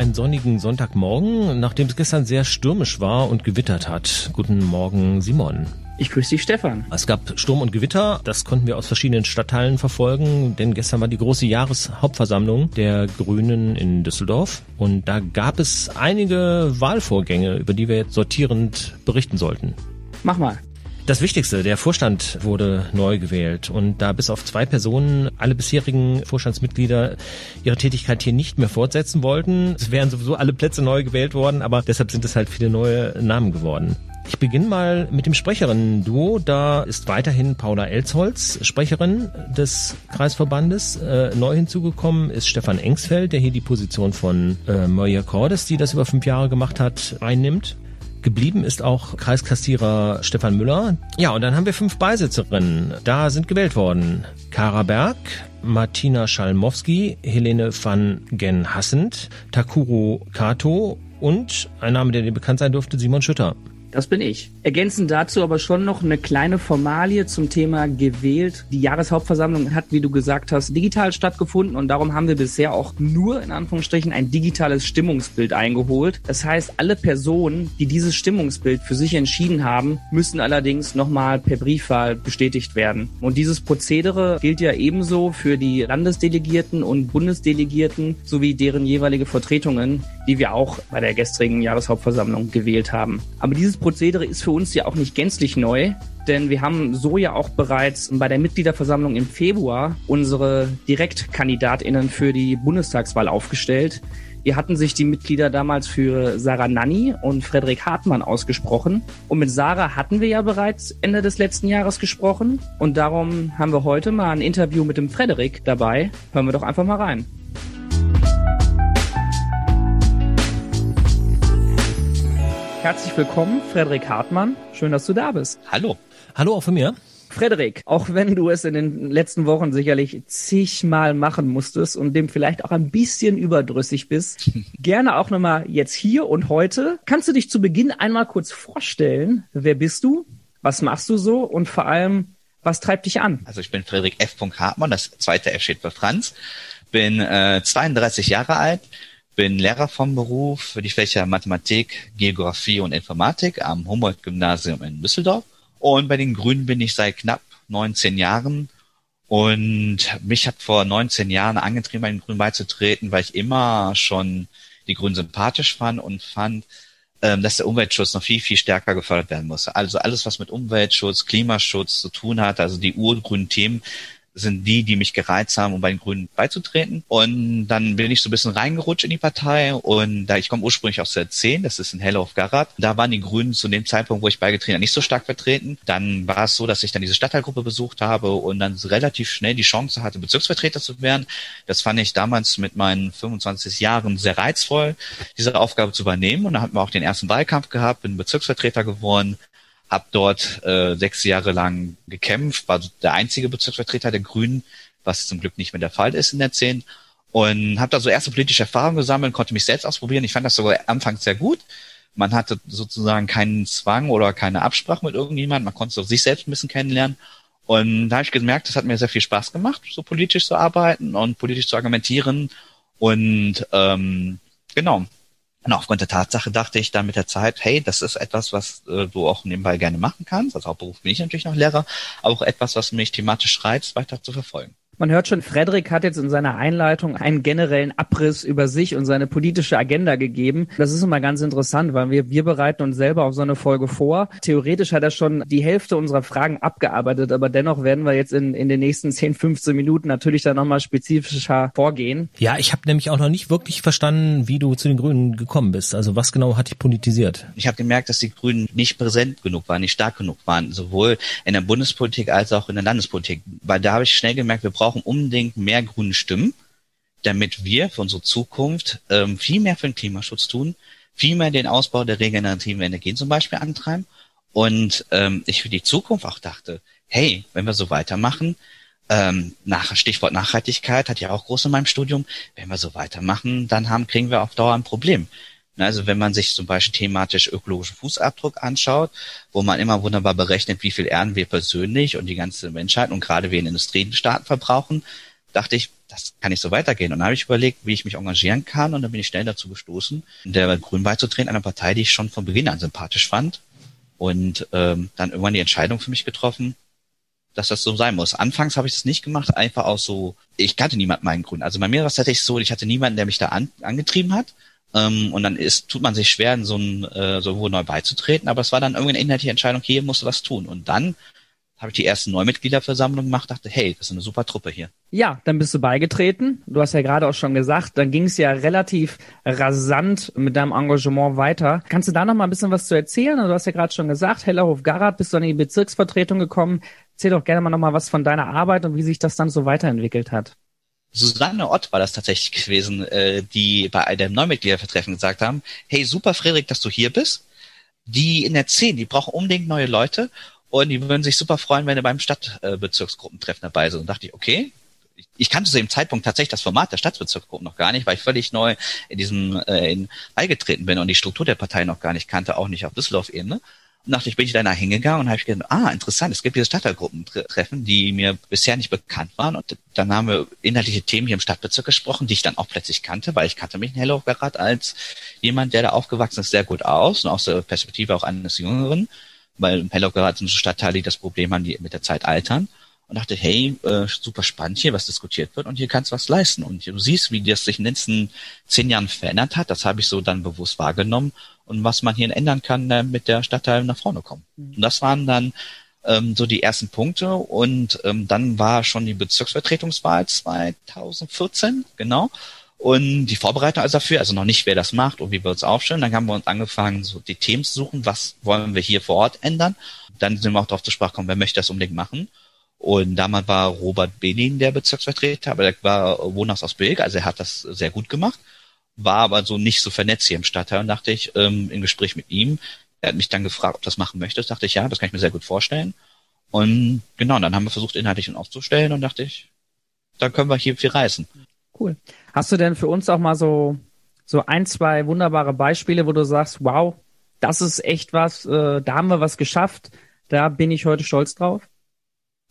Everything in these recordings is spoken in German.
einen sonnigen Sonntagmorgen, nachdem es gestern sehr stürmisch war und gewittert hat. Guten Morgen, Simon. Ich grüße dich, Stefan. Es gab Sturm und Gewitter, das konnten wir aus verschiedenen Stadtteilen verfolgen, denn gestern war die große Jahreshauptversammlung der Grünen in Düsseldorf und da gab es einige Wahlvorgänge, über die wir jetzt sortierend berichten sollten. Mach mal. Das Wichtigste, der Vorstand wurde neu gewählt und da bis auf zwei Personen alle bisherigen Vorstandsmitglieder ihre Tätigkeit hier nicht mehr fortsetzen wollten. Es wären sowieso alle Plätze neu gewählt worden, aber deshalb sind es halt viele neue Namen geworden. Ich beginne mal mit dem Sprecherinnen-Duo. Da ist weiterhin Paula Elsholz, Sprecherin des Kreisverbandes. Äh, neu hinzugekommen ist Stefan Engsfeld, der hier die Position von äh, Moya Cordes, die das über fünf Jahre gemacht hat, einnimmt. Geblieben ist auch Kreiskassierer Stefan Müller. Ja, und dann haben wir fünf Beisitzerinnen. Da sind gewählt worden Kara Berg, Martina Schalmowski, Helene van Gen Hassend, Takuro Kato und ein Name, der dir bekannt sein dürfte, Simon Schütter. Das bin ich. Ergänzend dazu aber schon noch eine kleine Formalie zum Thema gewählt. Die Jahreshauptversammlung hat, wie du gesagt hast, digital stattgefunden und darum haben wir bisher auch nur in Anführungsstrichen ein digitales Stimmungsbild eingeholt. Das heißt, alle Personen, die dieses Stimmungsbild für sich entschieden haben, müssen allerdings nochmal per Briefwahl bestätigt werden. Und dieses Prozedere gilt ja ebenso für die Landesdelegierten und Bundesdelegierten sowie deren jeweilige Vertretungen, die wir auch bei der gestrigen Jahreshauptversammlung gewählt haben. Aber dieses Prozedere ist für uns ja auch nicht gänzlich neu, denn wir haben so ja auch bereits bei der Mitgliederversammlung im Februar unsere Direktkandidatinnen für die Bundestagswahl aufgestellt. Hier hatten sich die Mitglieder damals für Sarah Nanni und Frederik Hartmann ausgesprochen. Und mit Sarah hatten wir ja bereits Ende des letzten Jahres gesprochen. Und darum haben wir heute mal ein Interview mit dem Frederik dabei. Hören wir doch einfach mal rein. Herzlich willkommen, Frederik Hartmann. Schön, dass du da bist. Hallo. Hallo auch von mir. Frederik, auch wenn du es in den letzten Wochen sicherlich zigmal machen musstest und dem vielleicht auch ein bisschen überdrüssig bist, gerne auch nochmal jetzt hier und heute. Kannst du dich zu Beginn einmal kurz vorstellen? Wer bist du? Was machst du so? Und vor allem, was treibt dich an? Also ich bin Frederik F. Hartmann, das zweite F steht für Franz, bin äh, 32 Jahre alt, bin Lehrer vom Beruf für die Fächer Mathematik, Geografie und Informatik am Humboldt-Gymnasium in Düsseldorf. Und bei den Grünen bin ich seit knapp 19 Jahren. Und mich hat vor 19 Jahren angetrieben, bei den Grünen beizutreten, weil ich immer schon die Grünen sympathisch fand und fand, ähm, dass der Umweltschutz noch viel, viel stärker gefördert werden muss. Also alles, was mit Umweltschutz, Klimaschutz zu tun hat, also die urgrünen Themen, sind die, die mich gereizt haben, um bei den Grünen beizutreten. Und dann bin ich so ein bisschen reingerutscht in die Partei und da ich komme ursprünglich aus der 10, das ist in Hello of Garat. Da waren die Grünen zu dem Zeitpunkt, wo ich beigetreten habe, nicht so stark vertreten. Dann war es so, dass ich dann diese Stadtteilgruppe besucht habe und dann relativ schnell die Chance hatte, Bezirksvertreter zu werden. Das fand ich damals mit meinen 25 Jahren sehr reizvoll, diese Aufgabe zu übernehmen. Und da hatten wir auch den ersten Wahlkampf gehabt, bin Bezirksvertreter geworden habe dort äh, sechs Jahre lang gekämpft, war der einzige Bezirksvertreter der Grünen, was zum Glück nicht mehr der Fall ist in der 10. Und habe da so erste politische Erfahrungen gesammelt, konnte mich selbst ausprobieren. Ich fand das sogar anfangs sehr gut. Man hatte sozusagen keinen Zwang oder keine Absprache mit irgendjemandem. Man konnte so sich selbst ein bisschen kennenlernen. Und da habe ich gemerkt, das hat mir sehr viel Spaß gemacht, so politisch zu arbeiten und politisch zu argumentieren. Und ähm, genau, und aufgrund der Tatsache dachte ich dann mit der Zeit, hey, das ist etwas, was äh, du auch nebenbei gerne machen kannst. Also Hauptberuf bin ich natürlich noch Lehrer, aber auch etwas, was mich thematisch reizt, weiter zu verfolgen. Man hört schon, Frederik hat jetzt in seiner Einleitung einen generellen Abriss über sich und seine politische Agenda gegeben. Das ist immer ganz interessant, weil wir, wir bereiten uns selber auf so eine Folge vor. Theoretisch hat er schon die Hälfte unserer Fragen abgearbeitet, aber dennoch werden wir jetzt in, in den nächsten 10, 15 Minuten natürlich dann nochmal spezifischer vorgehen. Ja, ich habe nämlich auch noch nicht wirklich verstanden, wie du zu den Grünen gekommen bist. Also was genau hat dich politisiert? Ich habe gemerkt, dass die Grünen nicht präsent genug waren, nicht stark genug waren, sowohl in der Bundespolitik als auch in der Landespolitik. Weil da habe ich schnell gemerkt, wir brauchen brauchen unbedingt mehr grüne Stimmen, damit wir für unsere Zukunft ähm, viel mehr für den Klimaschutz tun, viel mehr den Ausbau der regenerativen Energien zum Beispiel antreiben. Und ähm, ich für die Zukunft auch dachte, hey, wenn wir so weitermachen, ähm, nach, Stichwort Nachhaltigkeit hat ja auch groß in meinem Studium, wenn wir so weitermachen, dann haben, kriegen wir auf Dauer ein Problem. Also wenn man sich zum Beispiel thematisch ökologischen Fußabdruck anschaut, wo man immer wunderbar berechnet, wie viel Erden wir persönlich und die ganze Menschheit und gerade wir in Industriestaaten verbrauchen, dachte ich, das kann nicht so weitergehen. Und dann habe ich überlegt, wie ich mich engagieren kann und dann bin ich schnell dazu gestoßen, der Grün beizutreten, einer Partei, die ich schon von Beginn an sympathisch fand und ähm, dann irgendwann die Entscheidung für mich getroffen, dass das so sein muss. Anfangs habe ich das nicht gemacht, einfach auch so, ich kannte niemanden meinen Grün. Also bei mir war es tatsächlich so, ich hatte niemanden, der mich da an, angetrieben hat. Ähm, und dann ist, tut man sich schwer, in so ein, äh, so neu beizutreten, aber es war dann irgendwie eine inhaltliche Entscheidung, hier musst du was tun. Und dann habe ich die erste Neumitgliederversammlung gemacht, dachte, hey, das ist eine super Truppe hier. Ja, dann bist du beigetreten. Du hast ja gerade auch schon gesagt, dann ging es ja relativ rasant mit deinem Engagement weiter. Kannst du da noch mal ein bisschen was zu erzählen? Also, du hast ja gerade schon gesagt, Hellerhof Garat, bist du an die Bezirksvertretung gekommen. Erzähl doch gerne mal noch mal was von deiner Arbeit und wie sich das dann so weiterentwickelt hat. Susanne Ott war das tatsächlich gewesen, äh, die bei einem Neumitgliedervertreffen gesagt haben, hey, super Frederik, dass du hier bist. Die in der 10, die brauchen unbedingt neue Leute und die würden sich super freuen, wenn du beim Stadtbezirksgruppentreffen dabei sind. Und dachte ich, okay, ich kannte zu dem Zeitpunkt tatsächlich das Format der Stadtbezirksgruppen noch gar nicht, weil ich völlig neu in diesem äh, in, beigetreten bin und die Struktur der Partei noch gar nicht kannte, auch nicht auf Düsseldorf-Ebene. Und ich, bin ich da hingegangen und habe ich gedacht, ah, interessant, es gibt diese Stadtteilgruppentreffen, die mir bisher nicht bekannt waren. Und dann haben wir inhaltliche Themen hier im Stadtbezirk gesprochen, die ich dann auch plötzlich kannte, weil ich kannte mich in Hello gerade als jemand, der da aufgewachsen ist, sehr gut aus und aus der Perspektive auch eines Jüngeren weil Pellock gerade sind so Stadtteile, die das Problem haben, die mit der Zeit altern. Und dachte, hey, äh, super spannend hier, was diskutiert wird und hier kannst du was leisten. Und du siehst, wie das sich in den letzten zehn Jahren verändert hat. Das habe ich so dann bewusst wahrgenommen und was man hier ändern kann, äh, mit der Stadtteil nach vorne kommen. Mhm. Und das waren dann ähm, so die ersten Punkte und ähm, dann war schon die Bezirksvertretungswahl 2014, genau und die Vorbereitung also dafür, also noch nicht, wer das macht und wie wir uns aufstellen. Dann haben wir uns angefangen, so die Themen zu suchen, was wollen wir hier vor Ort ändern. Dann sind wir auch darauf zu Sprache gekommen, wer möchte das unbedingt machen. Und damals war Robert Benin der Bezirksvertreter, aber der war Wohnhaus aus Bilk, also er hat das sehr gut gemacht, war aber so nicht so vernetzt hier im Stadtteil und dachte ich, ähm, im Gespräch mit ihm, er hat mich dann gefragt, ob das machen möchte, dachte ich, ja, das kann ich mir sehr gut vorstellen. Und genau, dann haben wir versucht, inhaltlich aufzustellen und dachte ich, da können wir hier viel reißen. Cool. Hast du denn für uns auch mal so, so ein, zwei wunderbare Beispiele, wo du sagst, wow, das ist echt was, äh, da haben wir was geschafft, da bin ich heute stolz drauf?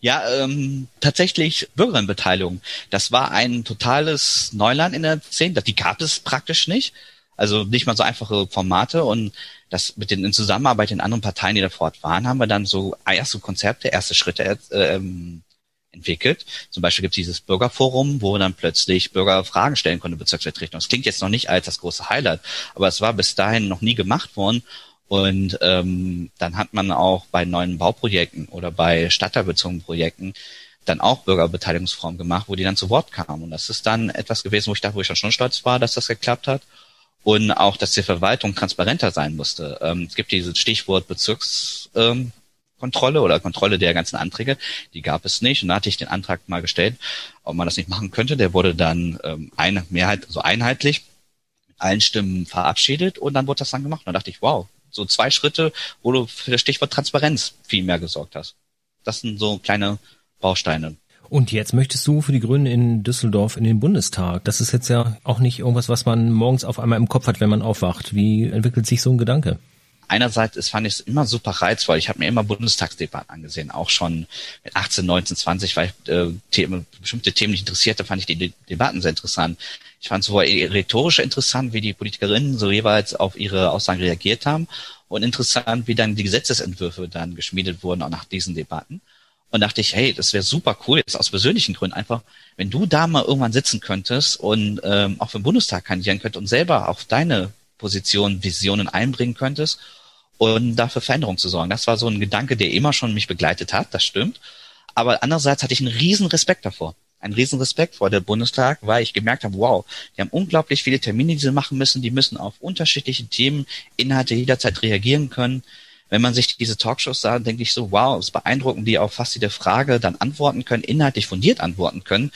Ja, ähm, tatsächlich Bürgerinnenbeteiligung. Das war ein totales Neuland in der Szene. Die gab es praktisch nicht. Also nicht mal so einfache Formate und das mit den in Zusammenarbeit in anderen Parteien, die da vor Ort waren, haben wir dann so erste Konzepte, erste Schritte äh, ähm, entwickelt. Zum Beispiel gibt es dieses Bürgerforum, wo dann plötzlich Bürger Fragen stellen konnten, Bezirksvertretung. Das klingt jetzt noch nicht als das große Highlight, aber es war bis dahin noch nie gemacht worden. Und ähm, dann hat man auch bei neuen Bauprojekten oder bei stadtteilbezogenen Projekten dann auch Bürgerbeteiligungsform gemacht, wo die dann zu Wort kamen. Und das ist dann etwas gewesen, wo ich dachte, wo ich schon stolz war, dass das geklappt hat. Und auch, dass die Verwaltung transparenter sein musste. Ähm, es gibt dieses Stichwort Bezirks, ähm, oder Kontrolle der ganzen Anträge. Die gab es nicht. Und da hatte ich den Antrag mal gestellt, ob man das nicht machen könnte. Der wurde dann ähm, eine Mehrheit, so also einheitlich allen Stimmen verabschiedet und dann wurde das dann gemacht. Und da dachte ich, wow, so zwei Schritte, wo du für das Stichwort Transparenz viel mehr gesorgt hast. Das sind so kleine Bausteine. Und jetzt möchtest du für die Grünen in Düsseldorf in den Bundestag. Das ist jetzt ja auch nicht irgendwas, was man morgens auf einmal im Kopf hat, wenn man aufwacht. Wie entwickelt sich so ein Gedanke? Einerseits ist, fand ich es immer super reizvoll. Ich habe mir immer Bundestagsdebatten angesehen, auch schon mit 18, 19, 20, weil äh, Themen, bestimmte Themen nicht interessierte, fand ich die De Debatten sehr interessant. Ich fand sowohl rhetorisch interessant, wie die Politikerinnen so jeweils auf ihre Aussagen reagiert haben und interessant, wie dann die Gesetzesentwürfe dann geschmiedet wurden, auch nach diesen Debatten. Und dachte ich, hey, das wäre super cool, jetzt aus persönlichen Gründen einfach, wenn du da mal irgendwann sitzen könntest und ähm, auch für den Bundestag kandidieren könntest und selber auch deine Position, Visionen einbringen könntest und dafür Veränderung zu sorgen. Das war so ein Gedanke, der immer schon mich begleitet hat, das stimmt. Aber andererseits hatte ich einen riesen Respekt davor. Einen riesen Respekt vor der Bundestag, weil ich gemerkt habe, wow, die haben unglaublich viele Termine, die sie machen müssen. Die müssen auf unterschiedliche Themen, Inhalte jederzeit reagieren können. Wenn man sich diese Talkshows sah, denke ich so, wow, es ist beeindruckend, die auf fast jede Frage dann antworten können, inhaltlich fundiert antworten können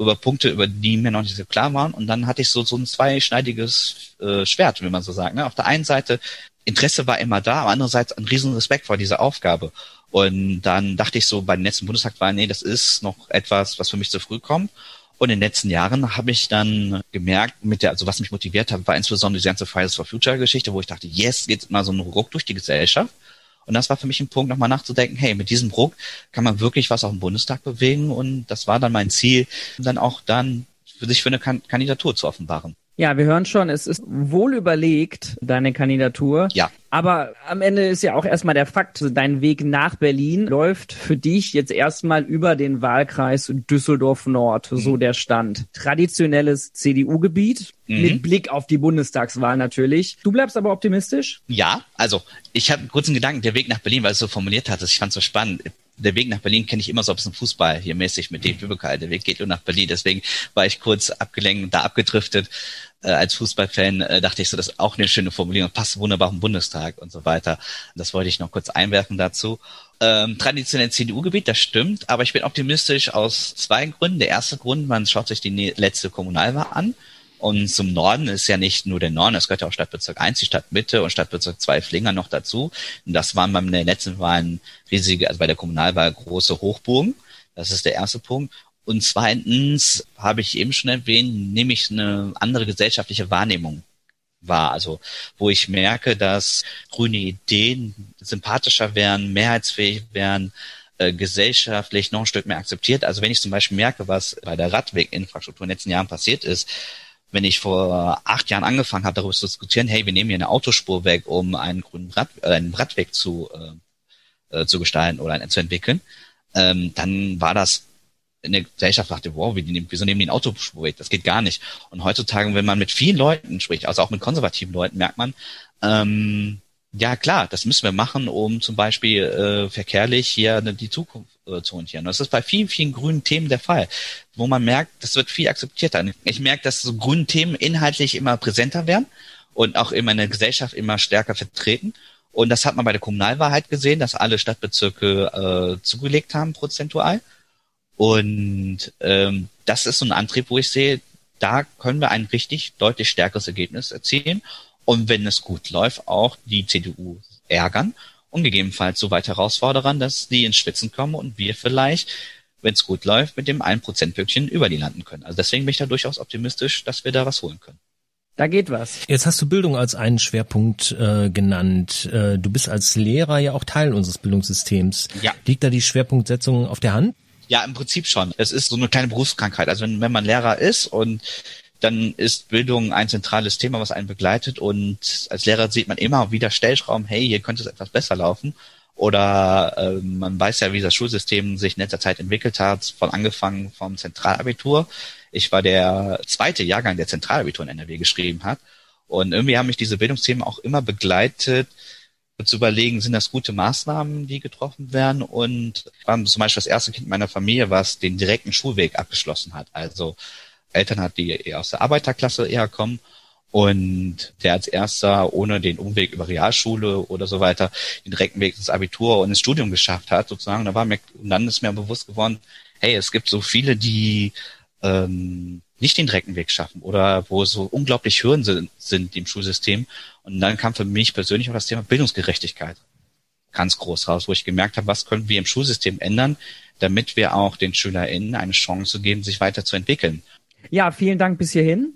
über Punkte, über die mir noch nicht so klar waren. Und dann hatte ich so, so ein zweischneidiges äh, Schwert, wie man so sagt. Ne? Auf der einen Seite Interesse war immer da, aber andererseits ein riesen Respekt vor dieser Aufgabe. Und dann dachte ich so bei den letzten Bundestagswahlen, nee, das ist noch etwas, was für mich zu früh kommt. Und in den letzten Jahren habe ich dann gemerkt, mit der, also was mich motiviert hat, war insbesondere die ganze Fridays for Future Geschichte, wo ich dachte, yes, geht mal so ein Ruck durch die Gesellschaft. Und das war für mich ein Punkt, nochmal nachzudenken, hey, mit diesem Druck kann man wirklich was auf dem Bundestag bewegen. Und das war dann mein Ziel, dann auch dann für sich für eine Kandidatur zu offenbaren. Ja, wir hören schon, es ist wohl überlegt, deine Kandidatur. Ja. Aber am Ende ist ja auch erstmal der Fakt, dein Weg nach Berlin läuft für dich jetzt erstmal über den Wahlkreis Düsseldorf Nord, mhm. so der Stand. Traditionelles CDU-Gebiet, mhm. mit Blick auf die Bundestagswahl natürlich. Du bleibst aber optimistisch? Ja, also ich habe kurz einen Gedanken, der Weg nach Berlin, weil es so formuliert hat, ich fand es so spannend der Weg nach Berlin kenne ich immer so ein bisschen Fußball hier mäßig mit dem Lübecker. Der Weg geht nur nach Berlin. Deswegen war ich kurz abgelenkt und da abgedriftet. Äh, als Fußballfan äh, dachte ich so, das ist auch eine schöne Formulierung, passt wunderbar im Bundestag und so weiter. Das wollte ich noch kurz einwerfen dazu. Ähm, traditionell CDU-Gebiet, das stimmt, aber ich bin optimistisch aus zwei Gründen. Der erste Grund, man schaut sich die letzte Kommunalwahl an und zum Norden ist ja nicht nur der Norden, es gehört ja auch Stadtbezirk 1, die Stadtmitte und Stadtbezirk 2 Flinger noch dazu. Und das waren beim letzten Wahlen riesige, also bei der Kommunalwahl große Hochburgen. Das ist der erste Punkt. Und zweitens habe ich eben schon erwähnt, nehme ich eine andere gesellschaftliche Wahrnehmung wahr. Also wo ich merke, dass grüne Ideen sympathischer werden, mehrheitsfähig werden, äh, gesellschaftlich noch ein Stück mehr akzeptiert. Also wenn ich zum Beispiel merke, was bei der Radweginfrastruktur in den letzten Jahren passiert ist, wenn ich vor acht Jahren angefangen habe, darüber zu diskutieren, hey, wir nehmen hier eine Autospur weg, um einen grünen Rad, äh, einen Radweg zu, äh, äh, zu gestalten oder zu entwickeln, ähm, dann war das in der Gesellschaft dachte, wow, wieso nehmen die einen Autospur weg? Das geht gar nicht. Und heutzutage, wenn man mit vielen Leuten spricht, also auch mit konservativen Leuten, merkt man, ähm, ja klar, das müssen wir machen, um zum Beispiel äh, verkehrlich hier die Zukunft äh, zu orientieren. Das ist bei vielen, vielen grünen Themen der Fall, wo man merkt, das wird viel akzeptierter. Ich merke, dass so grüne Themen inhaltlich immer präsenter werden und auch immer in der Gesellschaft immer stärker vertreten. Und das hat man bei der Kommunalwahrheit gesehen, dass alle Stadtbezirke äh, zugelegt haben, prozentual. Und ähm, das ist so ein Antrieb, wo ich sehe, da können wir ein richtig deutlich stärkeres Ergebnis erzielen und wenn es gut läuft, auch die CDU ärgern und gegebenenfalls so weit herausfordern, dass die ins Schwitzen kommen und wir vielleicht, wenn es gut läuft, mit dem 1%-Pünktchen über die landen können. Also deswegen bin ich da durchaus optimistisch, dass wir da was holen können. Da geht was. Jetzt hast du Bildung als einen Schwerpunkt äh, genannt. Äh, du bist als Lehrer ja auch Teil unseres Bildungssystems. Ja. Liegt da die Schwerpunktsetzung auf der Hand? Ja, im Prinzip schon. Es ist so eine kleine Berufskrankheit. Also wenn, wenn man Lehrer ist und dann ist Bildung ein zentrales Thema, was einen begleitet und als Lehrer sieht man immer wieder Stellschrauben, hey, hier könnte es etwas besser laufen. Oder äh, man weiß ja, wie das Schulsystem sich in letzter Zeit entwickelt hat, von angefangen vom Zentralabitur. Ich war der zweite Jahrgang, der Zentralabitur in NRW geschrieben hat. Und irgendwie haben mich diese Bildungsthemen auch immer begleitet, zu überlegen, sind das gute Maßnahmen, die getroffen werden? Und ich war zum Beispiel das erste Kind meiner Familie, was den direkten Schulweg abgeschlossen hat. Also Eltern hat, die eher aus der Arbeiterklasse eher kommen und der als erster ohne den Umweg über Realschule oder so weiter den direkten Weg ins Abitur und ins Studium geschafft hat, sozusagen. Da war mir, und dann ist mir bewusst geworden, hey, es gibt so viele, die ähm, nicht den direkten Weg schaffen oder wo so unglaublich Hürden sind, sind im Schulsystem. Und dann kam für mich persönlich auch das Thema Bildungsgerechtigkeit ganz groß raus, wo ich gemerkt habe, was können wir im Schulsystem ändern, damit wir auch den SchülerInnen eine Chance geben, sich weiterzuentwickeln. Ja, vielen Dank bis hierhin.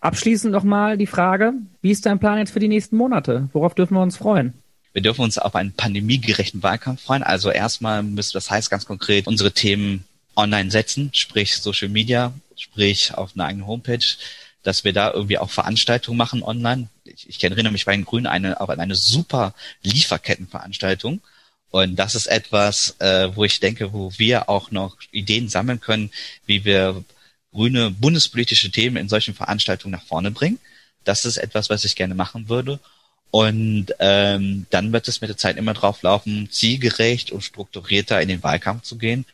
Abschließend nochmal die Frage, wie ist dein Plan jetzt für die nächsten Monate? Worauf dürfen wir uns freuen? Wir dürfen uns auf einen pandemiegerechten Wahlkampf freuen. Also erstmal müssen, das heißt ganz konkret, unsere Themen online setzen, sprich Social Media, sprich auf einer eigenen Homepage, dass wir da irgendwie auch Veranstaltungen machen online. Ich, ich erinnere mich bei den Grünen eine, auch an eine super Lieferkettenveranstaltung. Und das ist etwas, äh, wo ich denke, wo wir auch noch Ideen sammeln können, wie wir grüne bundespolitische Themen in solchen Veranstaltungen nach vorne bringen. Das ist etwas, was ich gerne machen würde. Und ähm, dann wird es mit der Zeit immer drauf laufen, zielgerecht und strukturierter in den Wahlkampf zu gehen.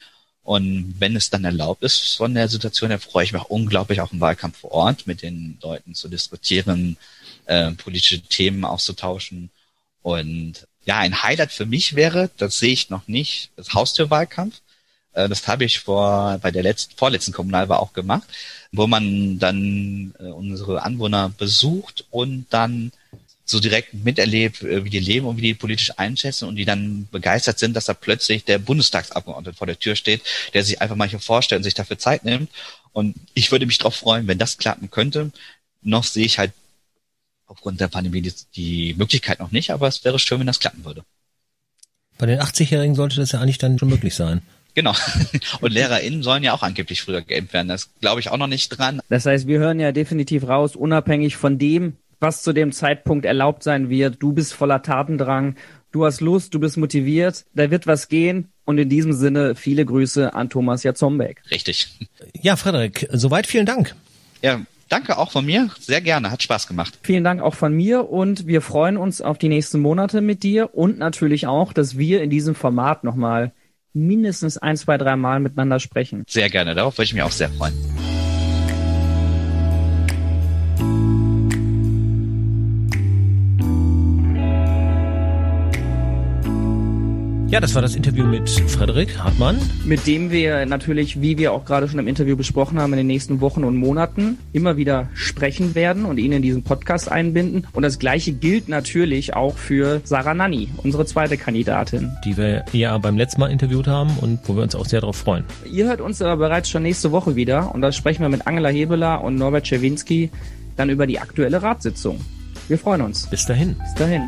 Und wenn es dann erlaubt ist von der Situation her, freue ich mich auch unglaublich auf den Wahlkampf vor Ort, mit den Leuten zu diskutieren, äh, politische Themen auszutauschen. Und ja, ein Highlight für mich wäre, das sehe ich noch nicht, das Haustürwahlkampf. Äh, das habe ich vor bei der letzten, vorletzten Kommunalwahl auch gemacht, wo man dann äh, unsere Anwohner besucht und dann so direkt miterlebt, äh, wie die leben und wie die politisch einschätzen und die dann begeistert sind, dass da plötzlich der Bundestagsabgeordnete vor der Tür steht, der sich einfach mal hier vorstellt und sich dafür Zeit nimmt. Und ich würde mich darauf freuen, wenn das klappen könnte. Noch sehe ich halt aufgrund der Pandemie die, die Möglichkeit noch nicht, aber es wäre schön, wenn das klappen würde. Bei den 80-Jährigen sollte das ja eigentlich dann schon möglich sein. Genau. Und LehrerInnen sollen ja auch angeblich früher geimpft werden. Das glaube ich auch noch nicht dran. Das heißt, wir hören ja definitiv raus, unabhängig von dem, was zu dem Zeitpunkt erlaubt sein wird. Du bist voller Tatendrang, du hast Lust, du bist motiviert, da wird was gehen. Und in diesem Sinne viele Grüße an Thomas Jatzombeck. Richtig. Ja, Frederik, soweit vielen Dank. Ja, danke auch von mir. Sehr gerne. Hat Spaß gemacht. Vielen Dank auch von mir und wir freuen uns auf die nächsten Monate mit dir und natürlich auch, dass wir in diesem Format nochmal mindestens ein, zwei, drei Mal miteinander sprechen. Sehr gerne. Darauf würde ich mich auch sehr freuen. Ja, das war das Interview mit Frederik Hartmann. Mit dem wir natürlich, wie wir auch gerade schon im Interview besprochen haben, in den nächsten Wochen und Monaten immer wieder sprechen werden und ihn in diesen Podcast einbinden. Und das Gleiche gilt natürlich auch für Sarah Nanni, unsere zweite Kandidatin. Die wir ja beim letzten Mal interviewt haben und wo wir uns auch sehr darauf freuen. Ihr hört uns aber bereits schon nächste Woche wieder und da sprechen wir mit Angela Hebeler und Norbert Czerwinski dann über die aktuelle Ratssitzung. Wir freuen uns. Bis dahin. Bis dahin.